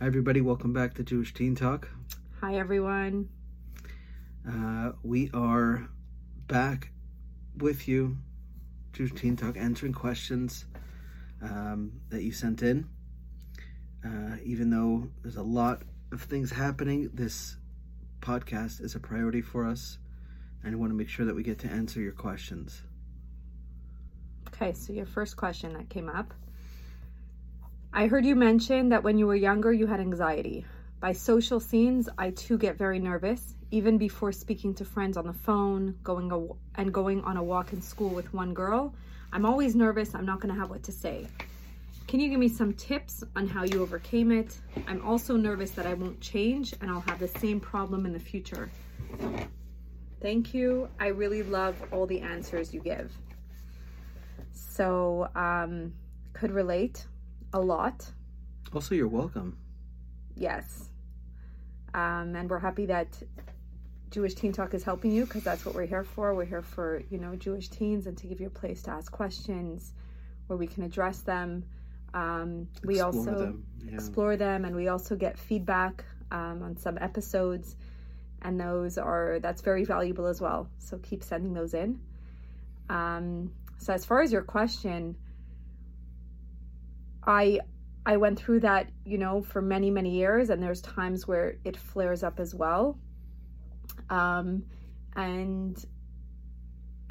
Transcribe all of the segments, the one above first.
Hi, everybody. Welcome back to Jewish Teen Talk. Hi, everyone. Uh, we are back with you, Jewish Teen Talk, answering questions um, that you sent in. Uh, even though there's a lot of things happening, this podcast is a priority for us, and we want to make sure that we get to answer your questions. Okay, so your first question that came up. I heard you mention that when you were younger you had anxiety. By social scenes, I too get very nervous, even before speaking to friends on the phone, going a, and going on a walk in school with one girl. I'm always nervous, I'm not going to have what to say. Can you give me some tips on how you overcame it? I'm also nervous that I won't change and I'll have the same problem in the future. Thank you. I really love all the answers you give. So, um, could relate a lot. Also, you're welcome. Yes. Um, and we're happy that Jewish Teen Talk is helping you because that's what we're here for. We're here for, you know, Jewish teens and to give you a place to ask questions where we can address them. Um, we Explore also them, yeah. explore them and we also get feedback um, on some episodes and those are that's very valuable as well so keep sending those in um, so as far as your question i i went through that you know for many many years and there's times where it flares up as well um, and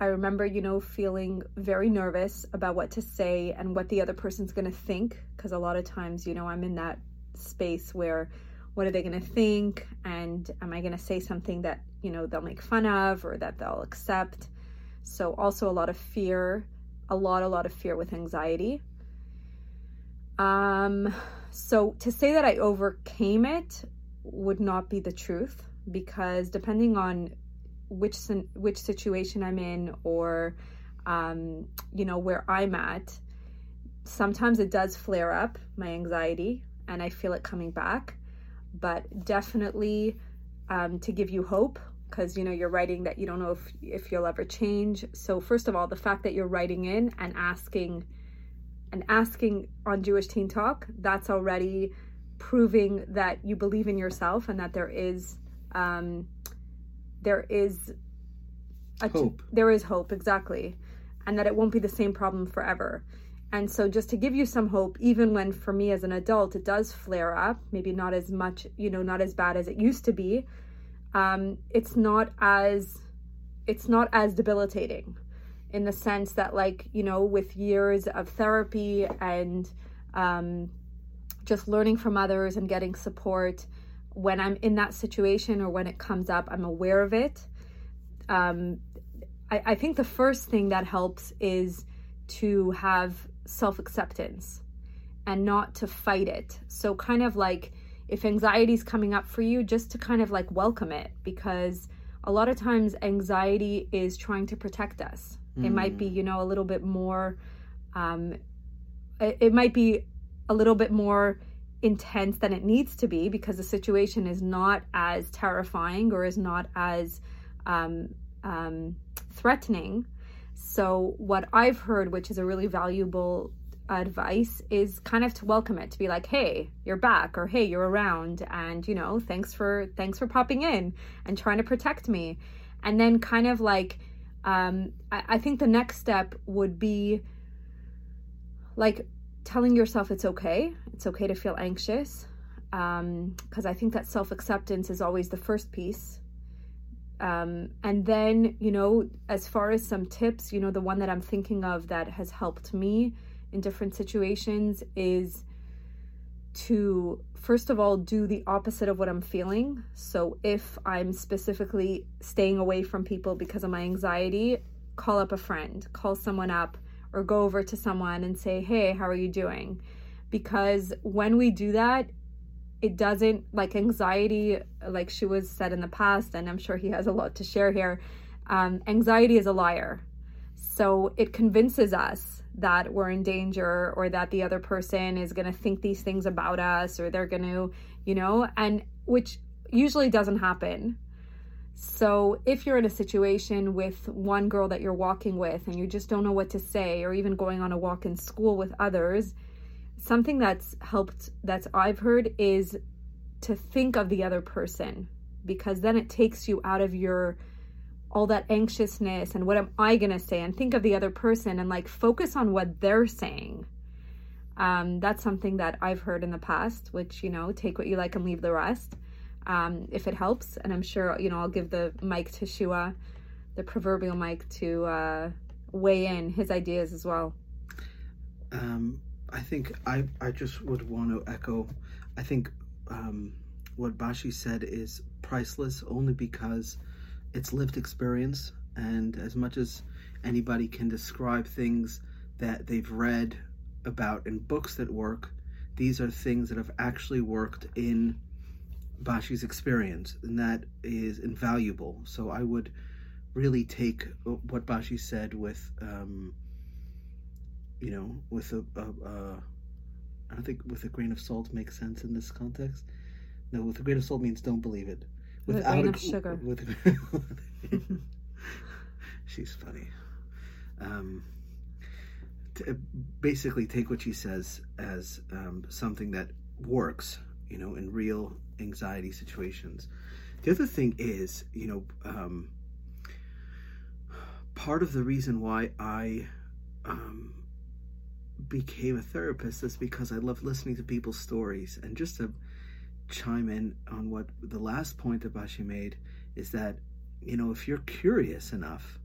I remember, you know, feeling very nervous about what to say and what the other person's to think. Because a lot of times, you know, I'm in that space where what are they to think? And am I to say something that, you know, they'll make fun of or that they'll accept? So, also a lot of fear, a lot, a lot of fear with anxiety. Um, so, to say that I overcame it would not be the truth because depending on which which situation I'm in or um, you know where I'm at, sometimes it does flare up my anxiety and I feel it coming back. But definitely um, to give you hope because you know you're writing that you don't know if if you'll ever change. So first of all, the fact that you're writing in and asking and asking on Jewish Teen Talk, that's already proving that you believe in yourself and that there is um, there is a hope. there is hope exactly, and that it won't be the same problem forever. And so, just to give you some hope, even when for me as an adult it does flare up, maybe not as much, you know, not as bad as it used to be. Um, it's not as it's not as debilitating in the sense that like you know with years of therapy and um, just learning from others and getting support when I'm in that situation or when it comes up, I'm aware of it. Um, I, I think the first thing that helps is to have self acceptance and not to fight it. So, kind of like if anxiety is coming up for you, just to kind of like welcome it because a lot of times anxiety is trying to protect us. Mm. It might be, you know, a little bit more, um, it, it might be a little bit more intense than it needs to be because the situation is not as terrifying or is not as um, um, threatening. So, what I've heard, which is a really valuable advice, is kind of to welcome it, to be like, "Hey, you're back," or "Hey, you're around," and you know, thanks for thanks for popping in and trying to protect me. And then, kind of like, um, I, I think the next step would be like telling yourself it's okay. It's okay to feel anxious. Because um, I think that self acceptance is always the first piece. Um, and then, you know, as far as some tips, you know, the one that I'm thinking of that has helped me in different situations is to, first of all, do the opposite of what I'm feeling. So if I'm specifically staying away from people because of my anxiety, call up a friend, call someone up or go over to someone and say, Hey, how are you doing? Because when we do that, it doesn't like anxiety, like she was said in the past, and I'm sure he has a lot to share here. Um, anxiety is a liar. So it convinces us that we're in danger or that the other person is going to think these things about us or they're going to, you know, and which usually doesn't happen. So, if you're in a situation with one girl that you're walking with and you just don't know what to say, or even going on a walk in school with others, something that's helped that's I've heard is to think of the other person because then it takes you out of your all that anxiousness and what am I going to say and think of the other person and like focus on what they're saying. Um, that's something that I've heard in the past, which, you know, take what you like and leave the rest um, if it helps. And I'm sure, you know, I'll give the mic to Shua, the proverbial mic, to uh, weigh in his ideas as well. Um, I think I, I just would want to echo, I think um, what Bashi said is priceless only because it's lived experience. And as much as anybody can describe things that they've read about in books that work, these are things that have actually worked in Bashi's experience, and that is invaluable. So I would really take what Bashi said with, um, you know, with a, a, a, I don't think with a grain of salt makes sense in this context. No, with a grain of salt means don't believe it. With a grain of sugar. With, she's funny. Um, to basically take what she says as um, something that works, you know, in real anxiety situations. The other thing is, you know, um, part of the reason why I um, became a therapist is because I love listening to people's stories. And just to chime in on what the last point that Bashi made is that, you know, if you're curious enough,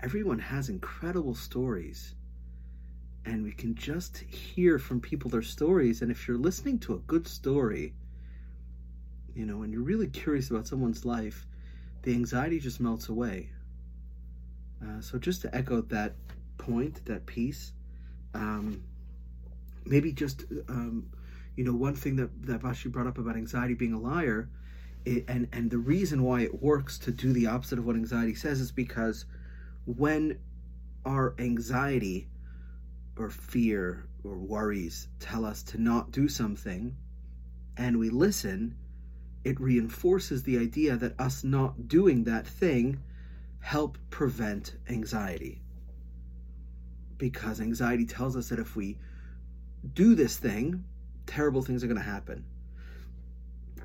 everyone has incredible stories. And we can just hear from people their stories. And if you're listening to a good story, you know, and you're really curious about someone's life, the anxiety just melts away. Uh, so just to echo that point, that piece, um, maybe just um, you know one thing that that Bashi brought up about anxiety being a liar, it, and and the reason why it works to do the opposite of what anxiety says is because when our anxiety or fear or worries tell us to not do something, and we listen, it reinforces the idea that us not doing that thing help prevent anxiety. Because anxiety tells us that if we do this thing, terrible things are going to happen.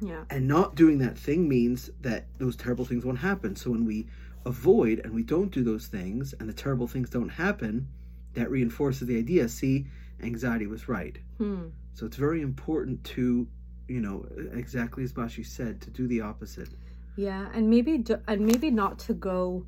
Yeah. And not doing that thing means that those terrible things won't happen. So when we avoid and we don't do those things and the terrible things don't happen, that reinforces the idea see, anxiety was right. Hmm. So it's very important to you know, exactly as Bashi said, to do the opposite. Yeah, and maybe and maybe not to go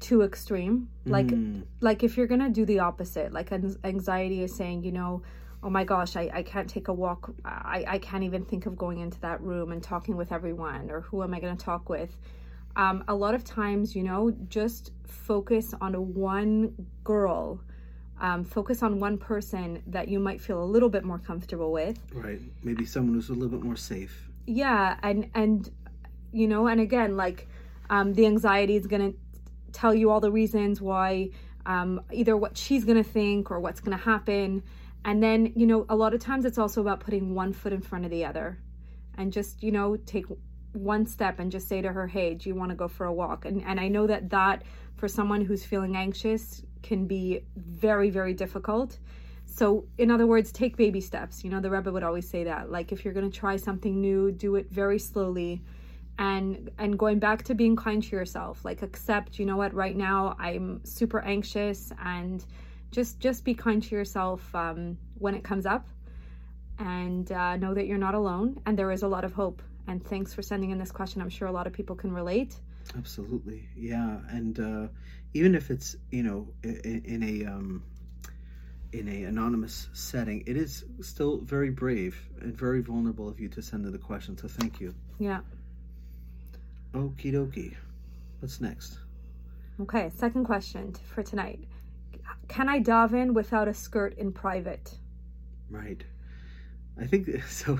too extreme. Like mm. like if you're gonna do the opposite, like anxiety is saying, you know, oh my gosh, I, I can't take a walk. I, I can't even think of going into that room and talking with everyone, or who am I gonna talk with? Um, a lot of times, you know, just focus on one girl um, focus on one person that you might feel a little bit more comfortable with right maybe someone who's a little bit more safe yeah and and you know and again like um, the anxiety is going to tell you all the reasons why um, either what she's going to think or what's going to happen and then you know a lot of times it's also about putting one foot in front of the other and just you know take one step and just say to her hey do you want to go for a walk and and i know that that for someone who's feeling anxious can be very, very difficult. So, in other words, take baby steps. You know, the Rebbe would always say that. Like, if you're going to try something new, do it very slowly. And, and going back to being kind to yourself like accept you know what right now i'm super anxious and just just be kind to yourself um, when it comes up and uh, know that you're not alone and there is a lot of hope and thanks for sending in this question i'm sure a lot of people can relate absolutely yeah and uh, even if it's you know in, in a um, in a anonymous setting, it is still very brave and very vulnerable of you to send in the question. So thank you. Yeah. Okie dokie. What's next? Okay, second question for tonight. Can I daven without a skirt in private? Right. I think so.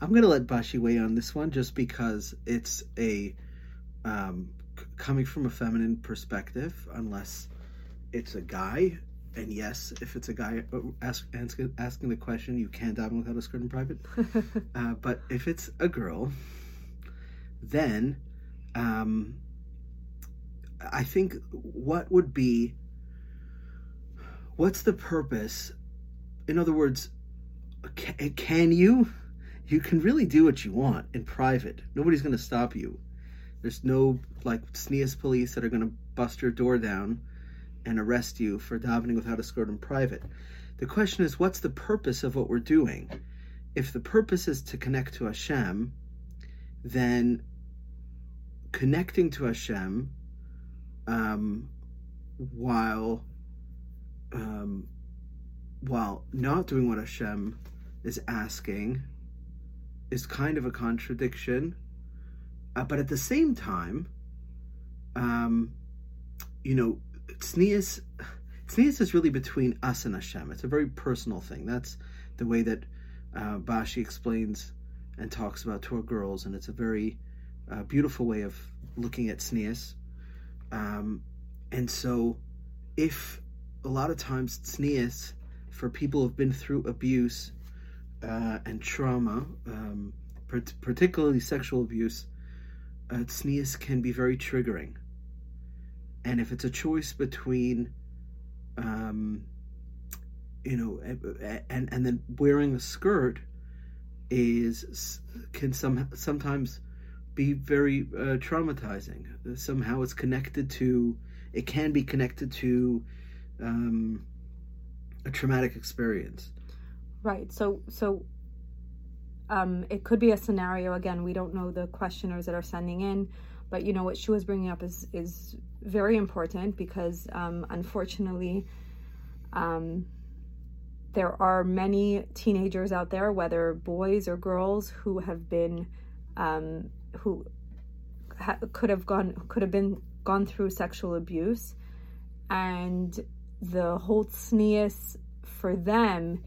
I'm going to let Bashi weigh on this one just because it's a um, coming from a feminine perspective, unless it's a guy. And yes, if it's a guy uh, ask, ask, asking the question, you can daven without a skirt in private. uh, but if it's a girl, then um, I think what would be what's the purpose? In other words, can, can you? You can really do what you want in private. Nobody's going to stop you. There's no like tznius police that are going to bust your door down and arrest you for davening without a skirt in private. The question is, what's the purpose of what we're doing? If the purpose is to connect to Hashem, then connecting to Hashem um, while um, while not doing what Hashem is asking is kind of a contradiction. Uh, but at the same time, um, you know, tznius, tznius is really between us and Hashem. It's a very personal thing. That's the way that uh, Bashi explains and talks about Torah girls, and it's a very uh, beautiful way of looking at tznius. Um, and so, if a lot of times tznius for people who've been through abuse uh, and trauma, um, particularly sexual abuse, uh, tznius can be very triggering. And if it's a choice between, um, you know, and and then wearing a skirt is can some sometimes be very uh, traumatizing. Somehow it's connected to, it can be connected to um, a traumatic experience. Right. So so um, it could be a scenario. Again, we don't know the questioners that are sending in, but you know what she was bringing up is is very important because um, unfortunately, um, there are many teenagers out there, whether boys or girls, who have been um, who ha- could have gone could have been gone through sexual abuse, and the whole tznius for them,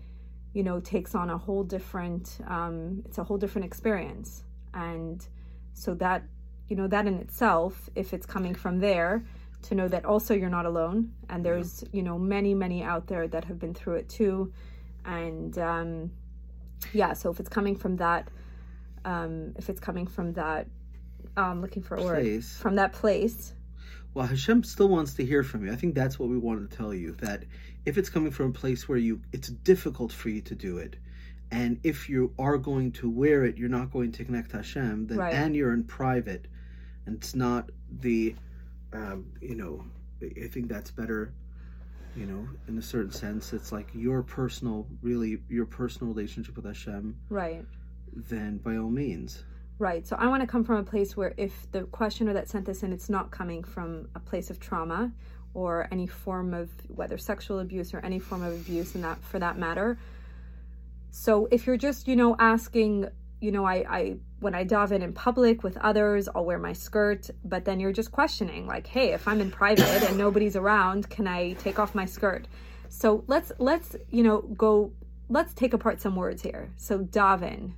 you know, takes on a whole different, um, it's a whole different experience. And so that, you know, that in itself, if it's coming from there, to know that also you're not alone. And there's, you know, many, many out there that have been through it too. And um, yeah, so if it's coming from that, um, if it's coming from that, um, looking for a word, from that place, well, Hashem still wants to hear from you. I think that's what we wanted to tell you that if it's coming from a place where you it's difficult for you to do it, and if you are going to wear it, you're not going to connect to Hashem, then right. and you're in private, and it's not the, um, you know, I think that's better. You know, in a certain sense, it's like your personal, really your personal relationship with Hashem. Right. Then by all means. Right. So I want to come from a place where if the questioner that sent this in, it's not coming from a place of trauma or any form of whether sexual abuse or any form of abuse in that for that matter. So if you're just, you know, asking, you know, I, I when I daven in in public with others, I'll wear my skirt, but then you're just questioning, like, hey, if I'm in private and nobody's around, can I take off my skirt? So let's let's, you know, go let's take apart some words here. So daven.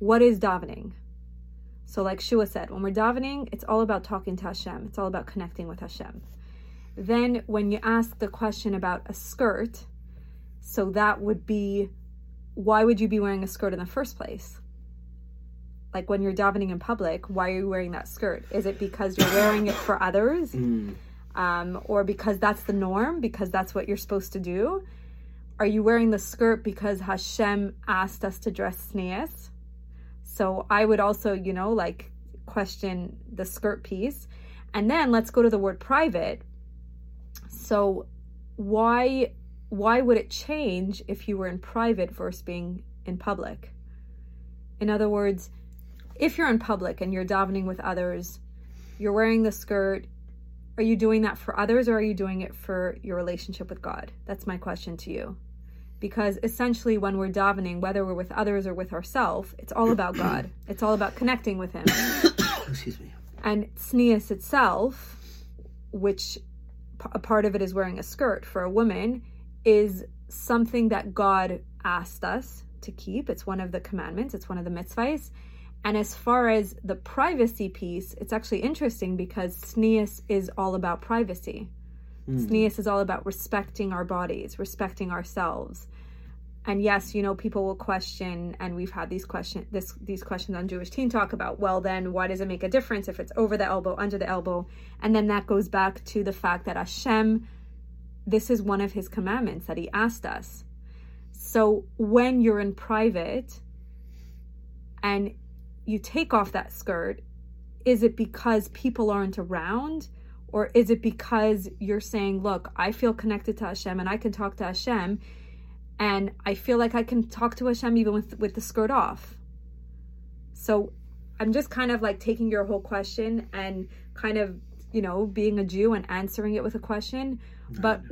What is davening? So, like Shua said, when we're davening, it's all about talking to Hashem. It's all about connecting with Hashem. Then, when you ask the question about a skirt, so that would be, why would you be wearing a skirt in the first place? Like when you're davening in public, why are you wearing that skirt? Is it because you're wearing it for others? Mm. Um, or because that's the norm, because that's what you're supposed to do? Are you wearing the skirt because Hashem asked us to dress tznius? So I would also, you know, like question the skirt piece. And then let's go to the word private. So why why would it change if you were in private versus being in public? In other words, if you're in public and you're davening with others, you're wearing the skirt, are you doing that for others or are you doing it for your relationship with God? That's my question to you because essentially when we're davening whether we're with others or with ourselves it's all about god. It's all about connecting with him. Excuse me. And tznius itself which a part of it is wearing a skirt for a woman is something that god asked us to keep. It's one of the commandments. It's one of the mitzvahs. And as far as the privacy piece it's actually interesting because tznius is all about privacy Mm. is all about respecting our bodies, respecting ourselves. And yes, you know, people will question, and we've had these question this these questions on Jewish Teen Talk about, well, then why does it make a difference if it's over the elbow, under the elbow? And then that goes back to the fact that Hashem, this is one of his commandments that he asked us. So when you're in private and you take off that skirt, is it because people aren't around? Or is it because you're saying, look, I feel connected to Hashem and I can talk to Hashem and I feel like I can talk to Hashem even with, with the skirt off? So I'm just kind of like taking your whole question and kind of, you know, being a Jew and answering it with a question. But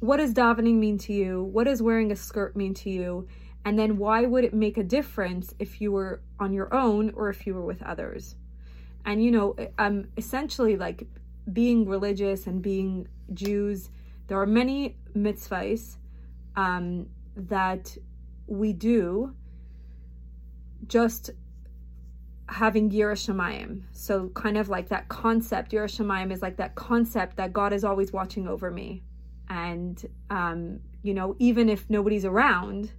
what does davening mean to you? What does wearing a skirt mean to you? And then why would it make a difference if you were on your own or if you were with others? And you know, um essentially like being religious and being Jews, there are many mitzvahs um, that we do just having Yiras Shamayim. So kind of like that concept, Yiras Shamayim is like that concept that God is always watching over me. And um, you know, even if nobody's around,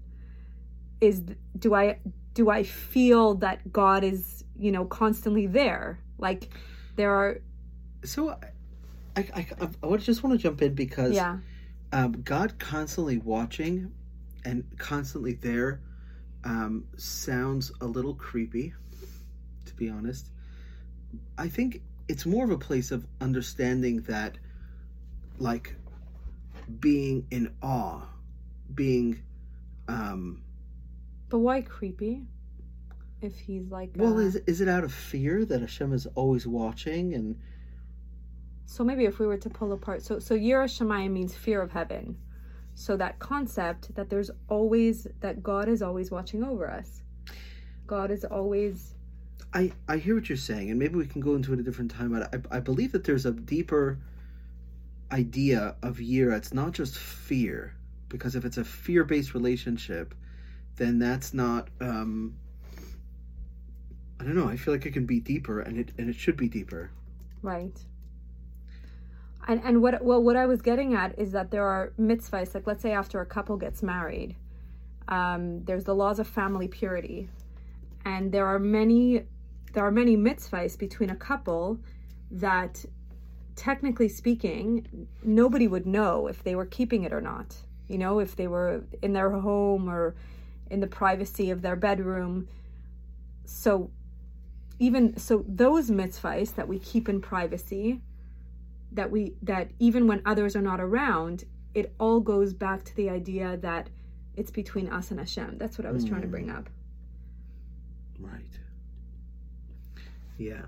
is do I do I feel that God is, you know, constantly there? Like there are so I, I, I, I just want to jump in because yeah. um, God constantly watching and constantly there um, sounds a little creepy, to be honest. I think it's more of a place of understanding that, like, being in awe, being. Um, but why creepy? If he's like. Well, uh, is is it out of fear that Hashem is always watching and? So maybe if we were to pull apart, so so Yiras Shamayim means fear of heaven. So that concept that there's always that God is always watching over us. God is always. I I hear what you're saying, and maybe we can go into it a different time. But I I believe that there's a deeper idea of Yira. It's not just fear, because if it's a fear-based relationship, then that's not. um I don't know. I feel like it can be deeper, and it and it should be deeper. Right and and what well what I was getting at is that there are mitzvahs like let's say after a couple gets married, um, there's the laws of family purity, and there are many there are many mitzvahs between a couple that technically speaking nobody would know if they were keeping it or not. You know if they were in their home or in the privacy of their bedroom. So even so those mitzvahs that we keep in privacy that we that even when others are not around, it all goes back to the idea that it's between us and Hashem. That's what I was mm. trying to bring up. Right. Yeah.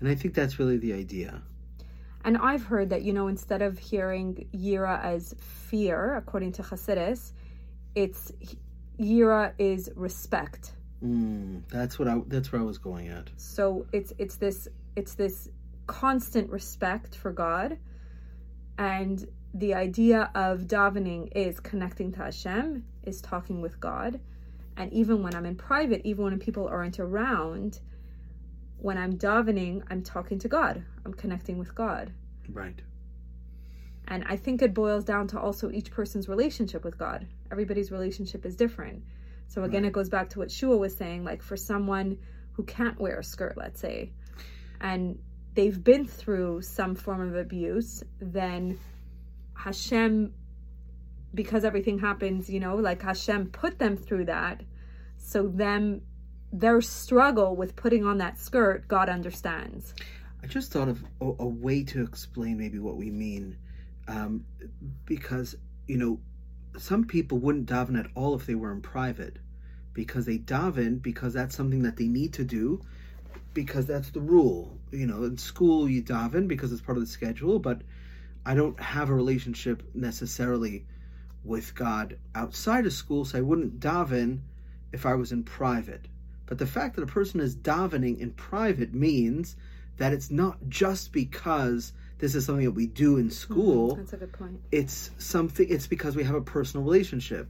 And I think that's really the idea. And I've heard that, you know, instead of hearing Yira as fear, according to Hasidus, it's Yira is respect. Mm, that's what I that's where I was going at. So it's it's this it's this constant respect for God. And the idea of davening is connecting to Hashem, is talking with God. And even when I'm in private, even when people aren't around, when I'm davening, I'm talking to God. I'm connecting with God. Right. And I think it boils down to also each person's relationship with God. Everybody's relationship is different. So again, right. it goes back to what Shua was saying. Like for someone who can't wear a skirt, let's say, and they've been through some form of abuse, then Hashem, because everything happens, you know, like Hashem put them through that. So them, their struggle with putting on that skirt, God understands. I just thought of a, a way to explain maybe what we mean. Um, because, you know, some people wouldn't daven at all if they were in private because they daven because that's something that they need to do because that's the rule. You know, in school you daven because it's part of the schedule, but I don't have a relationship necessarily with God outside of school, so I wouldn't daven if I was in private. But the fact that a person is davening in private means that it's not just because this is something that we do in school. Mm, that's a good point. It's something it's because we have a personal relationship.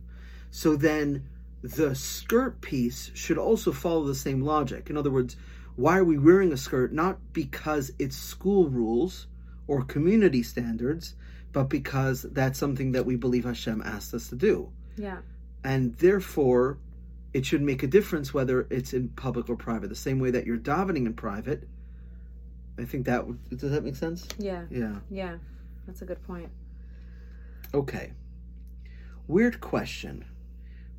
So then the skirt piece should also follow the same logic. In other words, why are we wearing a skirt? Not because it's school rules or community standards, but because that's something that we believe Hashem asked us to do. Yeah. And therefore, it should make a difference whether it's in public or private. The same way that you're davening in private. I think that would, does that make sense? Yeah. Yeah. Yeah. That's a good point. Okay. Weird question.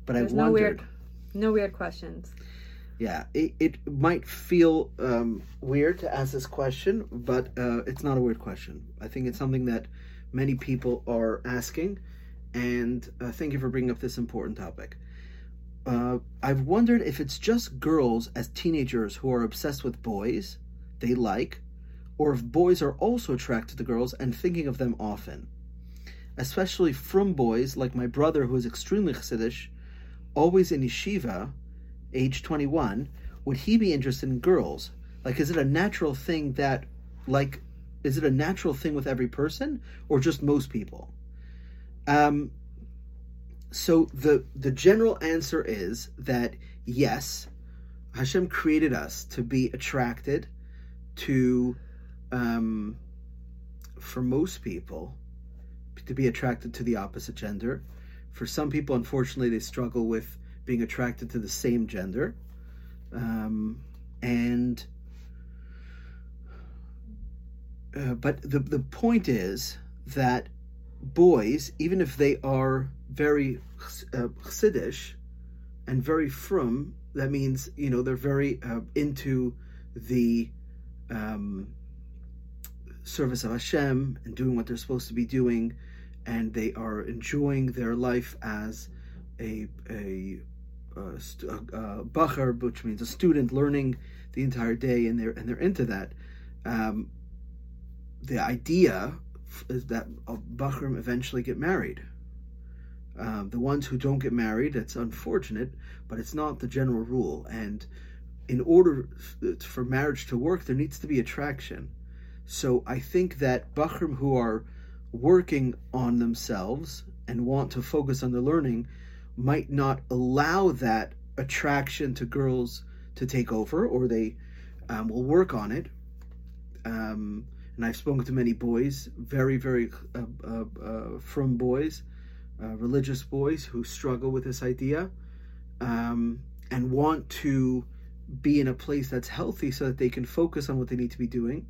but There's no wondered. weird, no weird questions. Yeah, it, it might feel um, weird to ask this question, but uh, it's not a weird question. I think it's something that many people are asking, and uh, thank you for bringing up this important topic. Uh, I've wondered if it's just girls as teenagers who are obsessed with boys they like, or if boys are also attracted to girls and thinking of them often. Especially from boys like my brother, who is extremely chassidish, always in yeshiva, age 21, would he be interested in girls? Like, is it a natural thing that, like, is it a natural thing with every person or just most people? Um, so the the general answer is that yes, Hashem created us to be attracted to, um, for most people, to be attracted to the opposite gender. For some people, unfortunately, they struggle with being attracted to the same gender. Um, and uh, but the the point is that boys, even if they are very uh, chassidish and very frum, that means you know they're very uh, into the um, service of Hashem and doing what they're supposed to be doing, and they are enjoying their life as a a uh, uh, which means a student learning the entire day, and they're and they're into that. Um, the idea is that bachrim eventually get married. Um, the ones who don't get married, it's unfortunate, but it's not the general rule. And in order for marriage to work, there needs to be attraction. So I think that bachrim who are working on themselves and want to focus on their learning might not allow that attraction to girls to take over, or they um, will work on it. Um, and I've spoken to many boys, very, very uh, uh, uh, frum boys, uh, religious boys who struggle with this idea um, and want to be in a place that's healthy so that they can focus on what they need to be doing.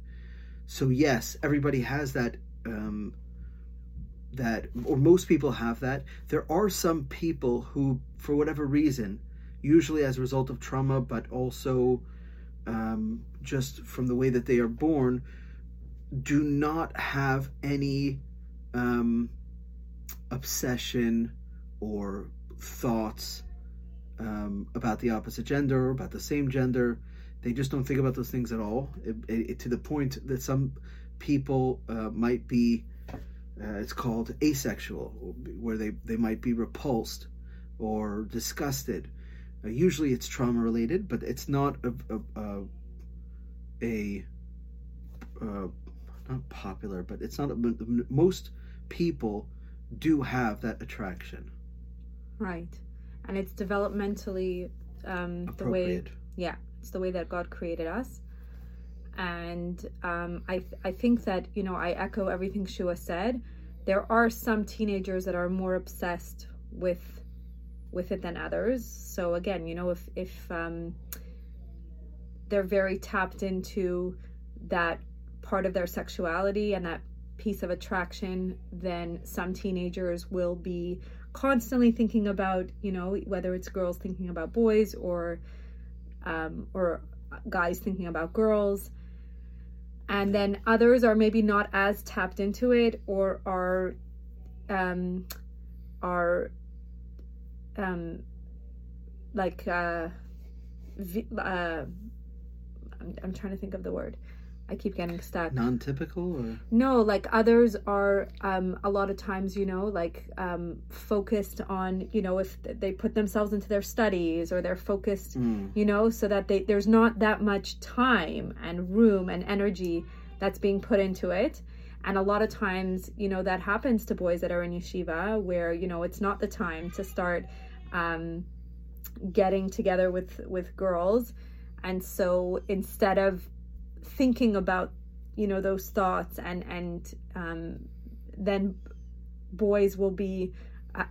So yes, everybody has that um, that or most people have that there are some people who for whatever reason usually as a result of trauma but also um, just from the way that they are born do not have any um, obsession or thoughts um, about the opposite gender or about the same gender. They just don't think about those things at all. It, it, to the point that some people uh, might be uh, it's called asexual, where they, they might be repulsed or disgusted. Uh, usually it's trauma related, but it's not a, a, a, a uh, not popular, but it's not a, most people do have that attraction. Right, and it's developmentally um, the way. Yeah, it's the way that God created us and um, I th- I think that you know I echo everything Shua said. There are some teenagers that are more obsessed with with it than others. So again, you know, if if um, they're very tapped into that part of their sexuality and that piece of attraction, then some teenagers will be constantly thinking about you know whether it's girls thinking about boys or um, or guys thinking about girls and then others are maybe not as tapped into it or are um are um like uh, uh I'm, I'm trying to think of the word I keep getting stuck. Non-typical, or no, like others are um, a lot of times, you know, like um, focused on, you know, if they put themselves into their studies or they're focused, mm. you know, so that they there's not that much time and room and energy that's being put into it. And a lot of times, you know, that happens to boys that are in yeshiva, where you know it's not the time to start um, getting together with with girls, and so instead of thinking about you know those thoughts and and um, then boys will be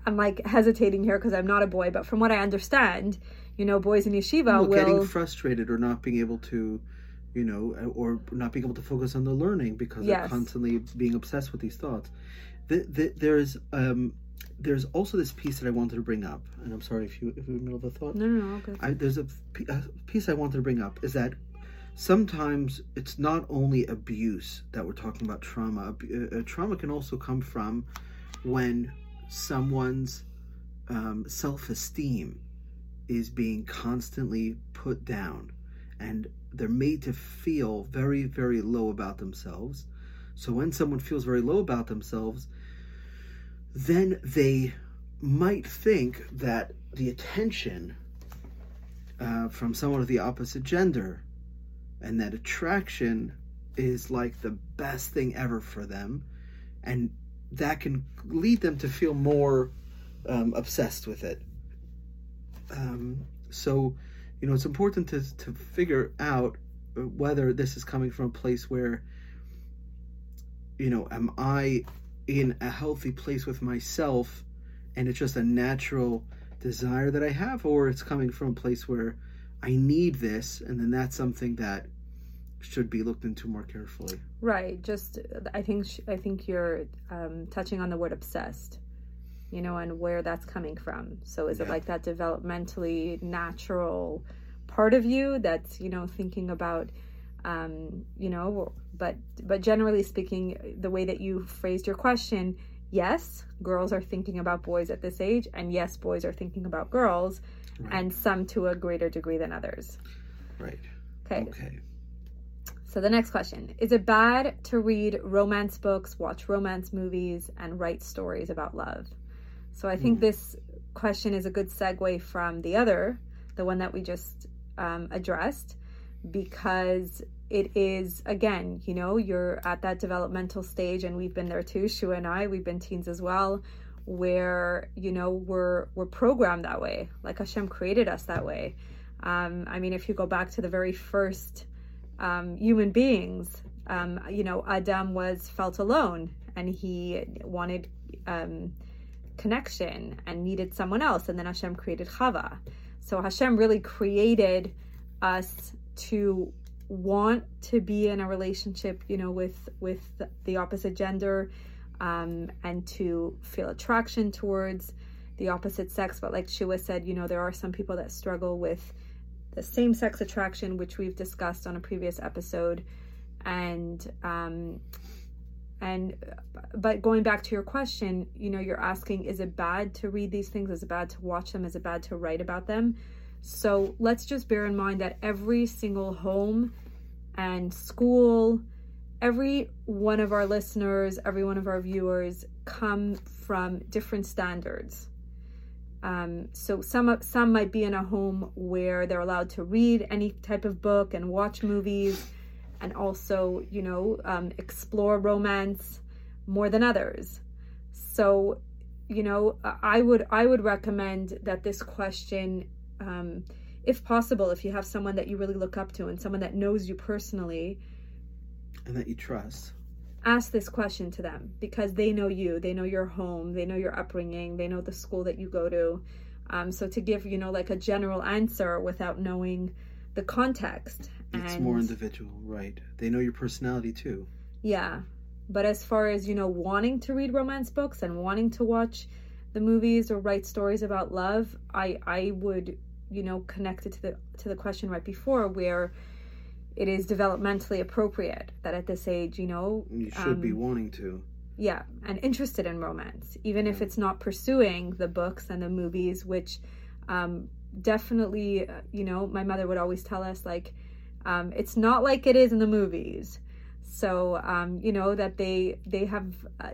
i'm like hesitating here because i'm not a boy but from what i understand you know boys in yeshiva well, will getting frustrated or not being able to you know or not being able to focus on the learning because Yes. they're constantly being obsessed with these thoughts the, the, there's um there's also this piece that I wanted to bring up, and I'm sorry if you if you're in the middle of a thought. No, no, no. Okay. I, there's a piece I wanted to bring up is that sometimes it's not only abuse that we're talking about trauma. Ab- uh, trauma can also come from when someone's um, self-esteem is being constantly put down, and they're made to feel very, very low about themselves. So when someone feels very low about themselves, then they might think that the attention uh, from someone of the opposite gender and that attraction is like the best thing ever for them and that can lead them to feel more um, obsessed with it. Um, so you know it's important to, to figure out whether this is coming from a place where you know am i in a healthy place with myself and it's just a natural desire that I have, or it's coming from a place where I need this, and then that's something that should be looked into more carefully. Right. Just I think I think you're um, touching on the word obsessed, you know, and where that's coming from. So is Yeah. it like that developmentally natural part of you that's you know thinking about, um, you know, but but generally speaking, the way that you phrased your question. Yes, girls are thinking about boys at this age, and yes, boys are thinking about girls, Right. and some to a greater degree than others. Right. Okay, Okay. so the next question Is it bad to read romance books, watch romance movies, and write stories about love? So I think this question is a good segue from the other, the one that we just um, addressed, because it is, again, you know, you're at that developmental stage, and we've been there too, Shua and I, we've been teens as well. Where you know we're we're programmed that way, like Hashem created us that way. Um, I mean, if you go back to the very first um, human beings. Um, you know, Adam was felt alone and he wanted um, connection and needed someone else. And then Hashem created Chava. So Hashem really created us to want to be in a relationship, you know, with with the opposite gender, um, and to feel attraction towards the opposite sex. But like Shua said, you know, there are some people that struggle with the same sex attraction, which we've discussed on a previous episode, and um, and but going back to your question, you know, you're asking, is it bad to read these things? Is it bad to watch them? Is it bad to write about them? So let's just bear in mind that every single home and school, every one of our listeners, every one of our viewers come from different standards. Um, so some some might be in a home where they're allowed to read any type of book and watch movies, and also you know um, explore romance more than others. So you know I would I would recommend that this question, um, if possible, if you have someone that you really look up to and someone that knows you personally, And that you trust. ask this question to them because they know you they know your home they know your upbringing they know the school that you go to um, so to give you know like a general answer without knowing the context It's and more individual, right? They know your personality too. yeah but as far as you know wanting to read romance books and wanting to watch the movies or write stories about love i i would you know connect it to the to the question right before where it is developmentally appropriate that at this age you know You should be Um, wanting to. yeah and interested in romance. Even if it's not pursuing the books and the movies which um, definitely uh, you know my mother would always tell us like um, it's not like it is in the movies. So um, you know that they they have uh,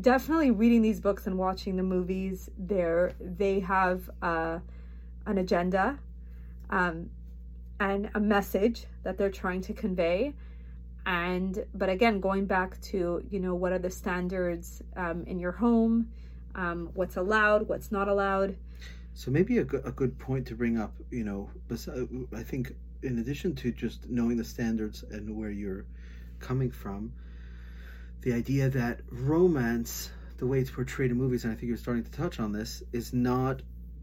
definitely reading these books and watching the movies there they have uh, an agenda. Um, and a message that they're trying to convey. And but again going back to you know what are the standards um, in your home? Um, what's allowed what's not allowed? So maybe a good, a good point to bring up, you know, I think in addition to just knowing the standards and where you're coming from, the idea that romance, the way it's portrayed in movies, and I think you're starting to touch on this, is not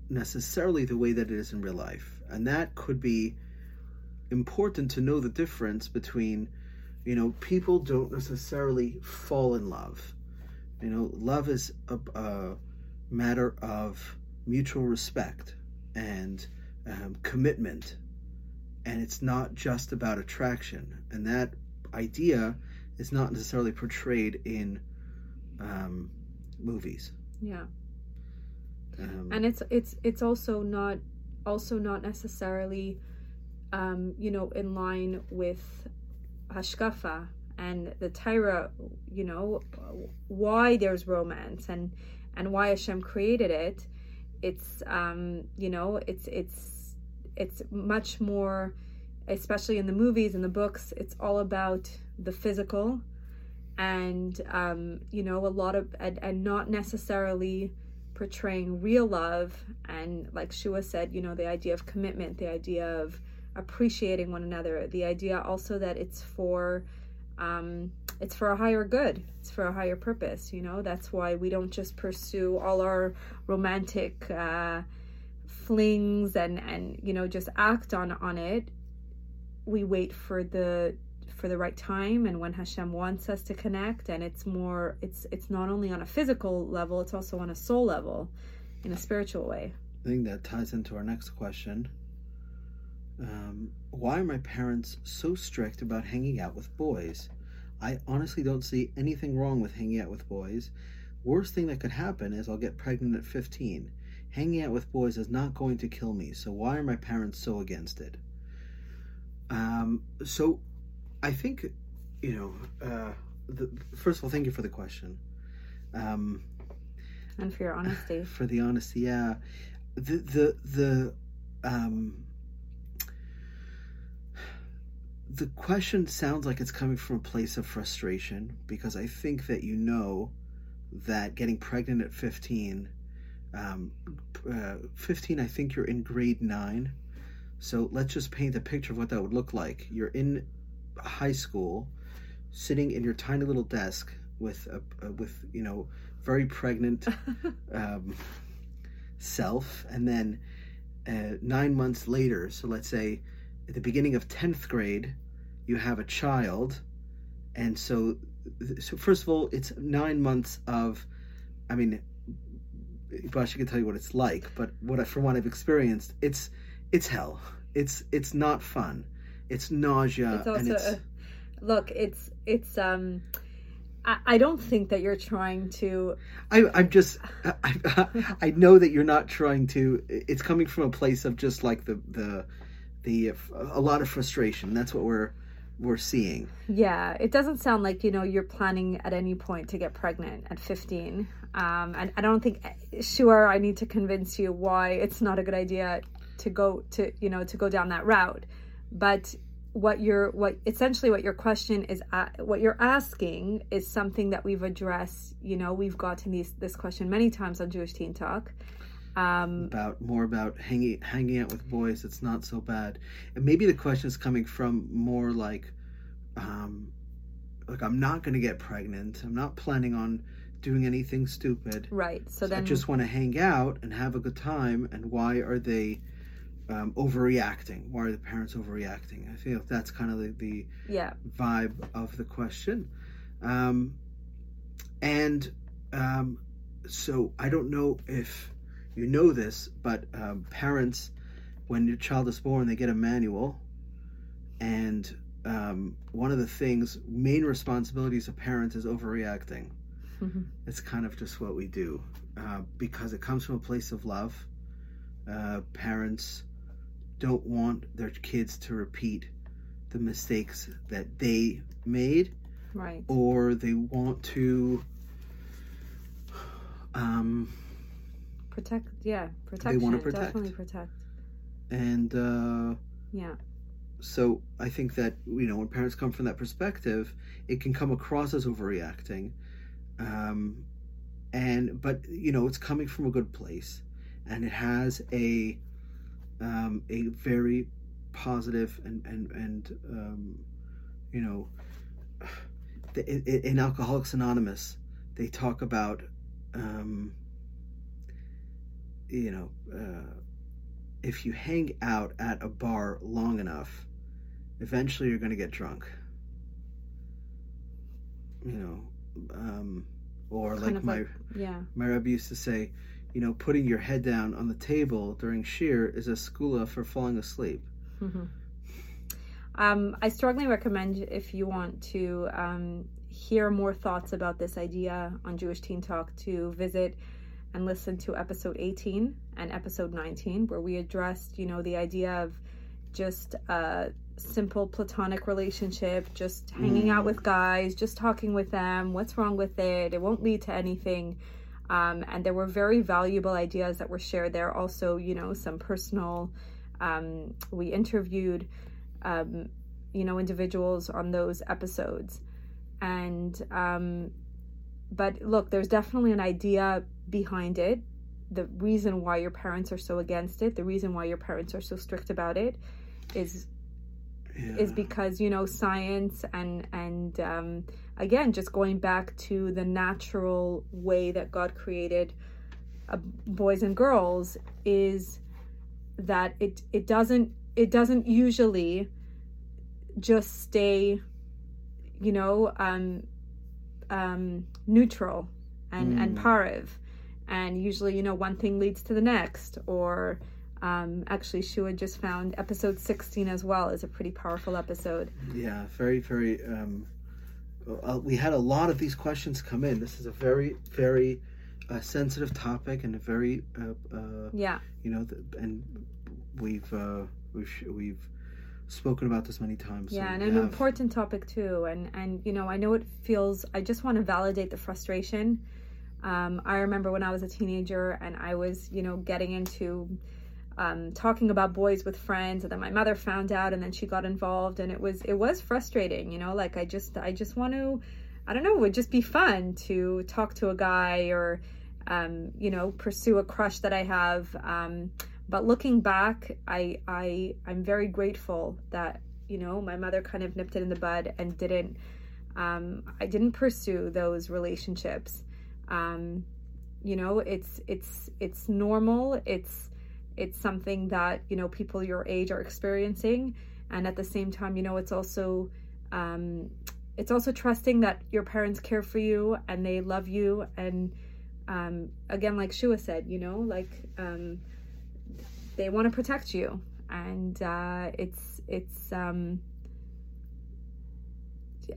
necessarily the way that it is in real life. And that could be important to know the difference between, you know, people don't necessarily fall in love. You know, love is a, a matter of mutual respect and um, commitment, and it's not just about attraction. And that idea is not necessarily portrayed in um, movies. Yeah. Um, and it's it's it's also not also not necessarily um, you know in line with hashkafa and the Torah, you know, why there's romance and and why Hashem created it. It's um, you know, it's it's it's much more, especially in the movies and the books. It's all about the physical, and um, you know, a lot of and, and not necessarily portraying real love and like Shua said, you know, the idea of commitment, the idea of appreciating one another, the idea also that it's for um, it's for a higher good. It's for a higher purpose you know? That's why we don't just pursue all our romantic uh, flings and and you know just act on on it. We wait for the for the right time and when Hashem wants us to connect and it's more it's it's not only on a physical level it's also on a soul level in a spiritual way. I think that ties into our next question um, why are my parents so strict about hanging out with boys? I honestly don't see anything wrong with hanging out with boys. Worst thing that could happen is I'll get pregnant at 15. Hanging out with boys is not going to kill me, so why are my parents so against it? Um, so I think, you know, uh, the, first of all, thank you for the question. Um, and for your honesty. For the honesty, yeah. The, the, the, um, the question sounds like it's coming from a place of frustration because I think that you know that getting pregnant at 15, um, uh, 15, I think you're in grade nine. So let's just paint a picture of what that would look like. You're in high school, sitting in your tiny little desk with a, a with you know very pregnant um, self, and then uh, nine months later, so let's say at the beginning of 10th grade, you have a child. And so, so first of all, it's nine months of, I mean, Bashi can tell you what it's like, but what I, from what I've experienced, it's it's hell. It's it's not fun. It's nausea. It's also, and it's, look, it's it's um. I, don't think that you're trying to. I, I'm just. I, I know that you're not trying to. It's coming from a place of just like the the the a lot of frustration. That's what we're we're seeing. Yeah, it doesn't sound like you know you're planning at any point to get pregnant at 15. Um, and I don't think sure I need to convince you why it's not a good idea to go to you know to go down that route. But what you're what essentially what your question is uh, what you're asking is something that we've addressed. You know, we've gotten these this question many times on Jewish Teen Talk um, about more about hanging hanging out with boys. It's not so bad, and maybe the question is coming from more like, um, like I'm not going to get pregnant. I'm not planning on doing anything stupid. Right. So, so then I just want to hang out and have a good time. And why are they? Um, overreacting. Why are the parents overreacting? I feel that's kind of the, the yeah. vibe of the question. Um, and um, so I don't know if you know this, but um, parents, when your child is born, they get a manual, and um, one of the things, main responsibilities of parents is overreacting. Mm-hmm. It's kind of just what we do uh, because it comes from a place of love. Uh, parents don't want their kids to repeat the mistakes that they made, right? Or they want to. Um, protect yeah protection they want to protect. definitely protect. And uh yeah. so i think that you know when parents come from that perspective it can come across as overreacting um and but you know it's coming from a good place. And it has a um a very positive and and and um you know in alcoholics anonymous they talk about um you know, uh, if you hang out at a bar long enough, eventually you're going to get drunk. You know, um, or kind like my like, yeah, my Rebbe used to say, you know, putting your head down on the table during shiur is a segula for falling asleep. Mm-hmm. Um, I strongly recommend if you want to um, hear more thoughts about this idea on Jewish Teen Talk to visit and listen to episode 18 and episode 19, where we addressed, you know, the idea of just a simple platonic relationship, just hanging mm. out with guys, just talking with them. What's wrong with it? It won't lead to anything. Um, and there were very valuable ideas that were shared there. Also, you know, some personal. Um, we interviewed um, you know individuals on those episodes and um but look there's definitely an idea behind it the reason why your parents are so against it the reason why your parents are so strict about it is yeah. is because you know science and and um again just going back to the natural way that god created uh, boys and girls is that it it doesn't it doesn't usually just stay, you know, um, um, neutral and, mm. and pariv. And usually, you know, one thing leads to the next. Or um, actually, Shua just found episode 16 as well is a pretty powerful episode. Yeah, very, very. Um, uh, we had a lot of these questions come in. This is a very, very uh, sensitive topic and a very, uh, uh, yeah, you know, and we've uh, we've we've spoken about this many times. Yeah, so and an have... important topic too. And and you know, I know it feels. I just want to validate the frustration. Um, I remember when I was a teenager and I was, you know, getting into um, talking about boys with friends, and then my mother found out, and then she got involved, and it was it was frustrating. You know, like I just I just want to, I don't know, it would just be fun to talk to a guy or. Um, you know, pursue a crush that I have. Um, but looking back i i i'm very grateful that you know my mother kind of nipped it in the bud and didn't um, i didn't pursue those relationships um, you know it's it's it's normal. It's it's something that you know people your age are experiencing. And at the same time you know it's also um, it's also trusting that your parents care for you and they love you. And um, again like shua said you know like um, they want to protect you. And uh, it's it's um,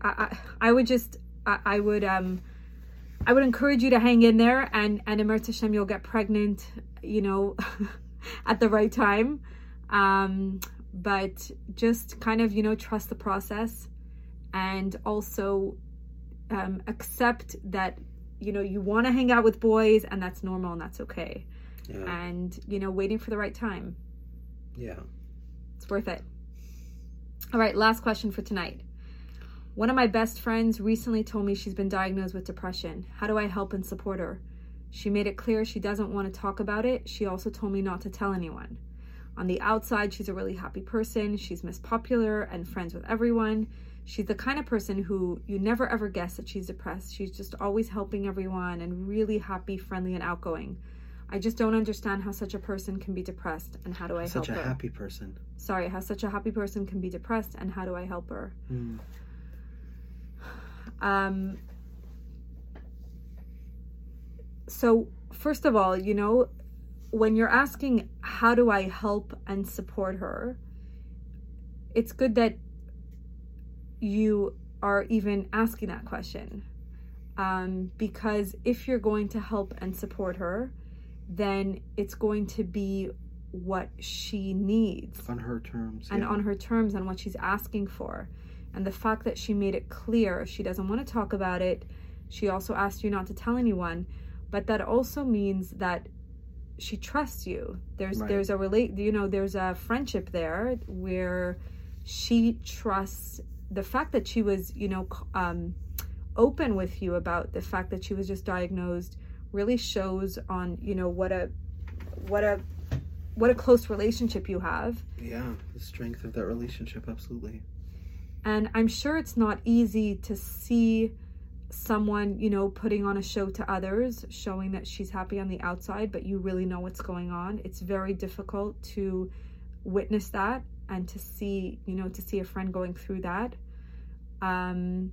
I, I, I would just I, I, would um I would encourage you to hang in there and and Emer Hashem you'll get pregnant you know at the right time. Um but just kind of you know trust the process and also um, accept that you know you want to hang out with boys and that's normal and that's okay. Yeah. and you know waiting for the right time. Yeah. It's worth it. All right last question for tonight one of my best friends recently told me she's been diagnosed with depression how do i help and support her she made it clear she doesn't want to talk about it she also told me not to tell anyone on the outside she's a really happy person she's miss popular and friends with everyone she's the kind of person who you never ever guess that she's depressed she's just always helping everyone and really happy friendly and outgoing I just don't understand how such a person can be depressed and how do I such help her? Such a happy person. Sorry, how such a happy person can be depressed and how do I help her? Mm. Um so first of all, you know, when you're asking how do I help and support her, it's good that you are even asking that question. Um, because if you're going to help and support her, then it's going to be what she needs on her terms and yeah. on her terms and what she's asking for and the fact that she made it clear she doesn't want to talk about it she also asked you not to tell anyone but that also means that she trusts you. There's right. there's a relate you know there's a friendship there where she trusts the fact that she was you know um, open with you about the fact that she was just diagnosed really shows on you know what a what a what a close relationship you have. Yeah the strength of that relationship absolutely and i'm sure it's not easy to see someone you know putting on a show to others showing that she's happy on the outside but you really know what's going on. It's very difficult to witness that and to see you know to see a friend going through that. Um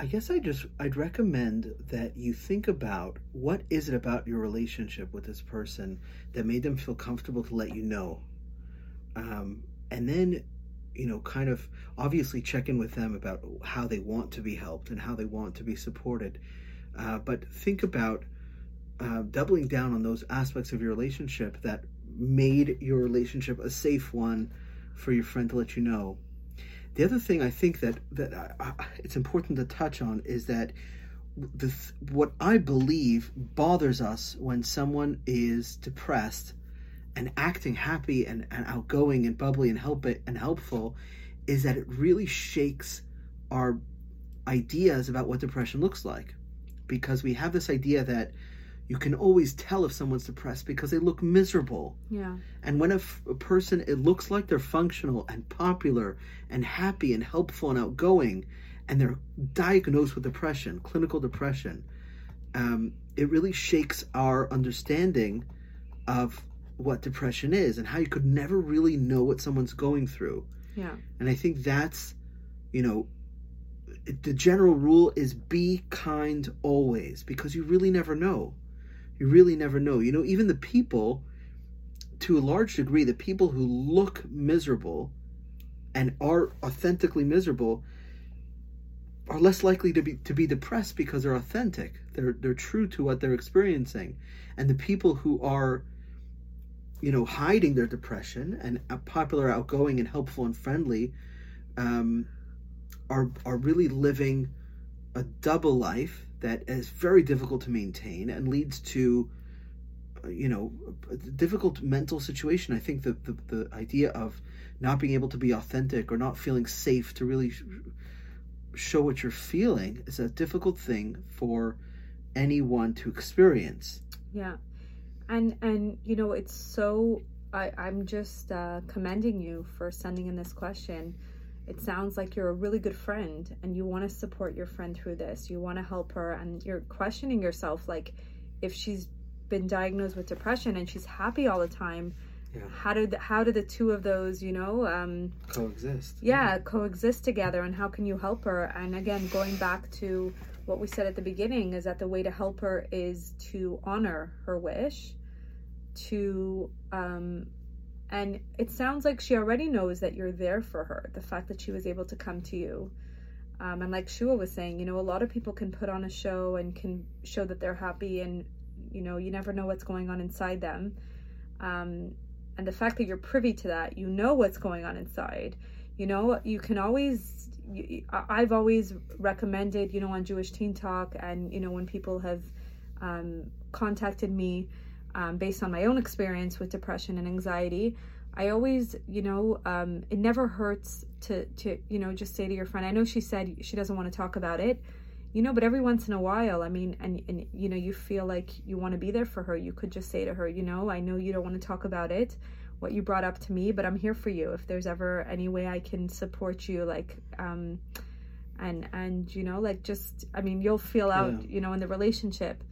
I, guess I just I'd recommend that you think about what is it about your relationship with this person that made them feel comfortable to let you know, um, and then you know kind of obviously check in with them about how they want to be helped and how they want to be supported, uh, but think about uh, doubling down on those aspects of your relationship that made your relationship a safe one for your friend to let you know. The other thing I think that that I, I, it's important to touch on is that the what I believe bothers us when someone is depressed and acting happy and, and outgoing and bubbly and help it and helpful is that it really shakes our ideas about what depression looks like because we have this idea that you can always tell if someone's depressed because they look miserable. Yeah. And when a, f- a person, it looks like they're functional and popular and happy and helpful and outgoing, and they're diagnosed with depression, clinical depression, um, it really shakes our understanding of what depression is and how you could never really know what someone's going through. Yeah. And I think that's, you know, the general rule is be kind always because you really never know. You really never know. You know, even the people, to a large degree, the people who look miserable and are authentically miserable are less likely to be to be depressed because they're authentic. They're they're true to what they're experiencing. And the people who are you know hiding their depression and popular outgoing and helpful and friendly um, are are really living a double life that is very difficult to maintain and leads to uh, you know a difficult mental situation. I think that the, the idea of not being able to be authentic or not feeling safe to really show what you're feeling is a difficult thing for anyone to experience. Yeah and and you know it's so I, i'm just uh, commending you for sending in this question it sounds like you're a really good friend and you want to support your friend through this. You want to help her and you're questioning yourself like if she's been diagnosed with depression and she's happy all the time, yeah. how did how do the two of those, you know, um, coexist? Yeah, yeah, coexist together and how can you help her? And again, going back to what we said at the beginning is that the way to help her is to honor her wish, to um, and it sounds like she already knows that you're there for her. The fact that she was able to come to you. Um, and like Shua was saying, you know, a lot of people can put on a show and can show that they're happy, and you know, you never know what's going on inside them. Um, and the fact that you're privy to that, you know what's going on inside. You know, you can always. You, I've always recommended, you know, on Jewish Teen Talk, and you know, when people have um, contacted me um, based on my own experience with depression and anxiety i always you know um, it never hurts to to you know just say to your friend i know she said she doesn't want to talk about it you know but every once in a while i mean and, and you know you feel like you want to be there for her you could just say to her you know i know you don't want to talk about it what you brought up to me but i'm here for you if there's ever any way i can support you like um and and you know like just i mean you'll feel out yeah. you know in the relationship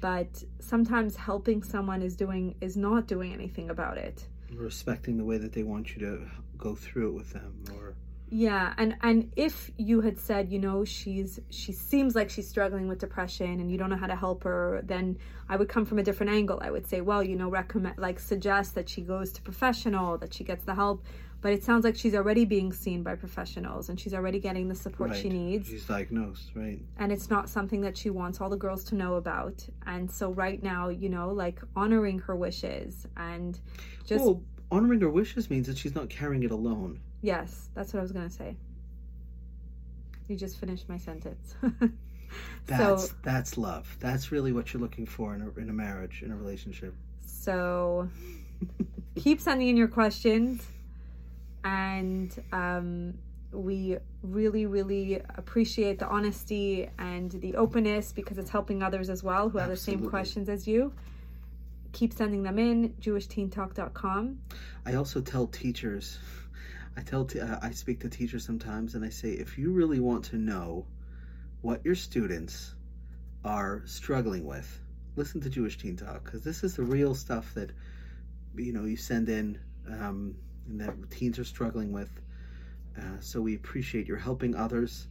but sometimes helping someone is doing is not doing anything about it. Respecting the way that they want you to go through it with them or yeah and and if you had said you know she's she seems like she's struggling with depression and you don't know how to help her then i would come from a different angle. I would say well you know recommend like suggest that she goes to professional that she gets the help but it sounds like she's already being seen by professionals and she's already getting the support right. she needs. She's diagnosed, right? And it's not something that she wants all the girls to know about. And so right now, you know, like honoring her wishes and just well, honoring her wishes means that she's not carrying it alone. Yes, that's what I was going to say. You just finished my sentence. that's so, that's love. That's really what you're looking for in a, in a marriage, in a relationship. So keep sending in your questions and um, we really really appreciate the honesty and the openness because it's helping others as well who have Absolutely. the same questions as you keep sending them in jewishteentalk.com i also tell teachers i tell t- uh, i speak to teachers sometimes and i say if you really want to know what your students are struggling with listen to jewish teen talk because this is the real stuff that you know you send in um, and that teens are struggling with. Uh, so we appreciate your helping others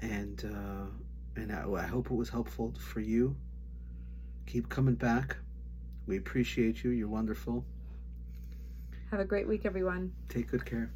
and uh, and I, I hope it was helpful for you. Keep coming back. We appreciate you. You're wonderful. Have a great week, everyone. Take good care.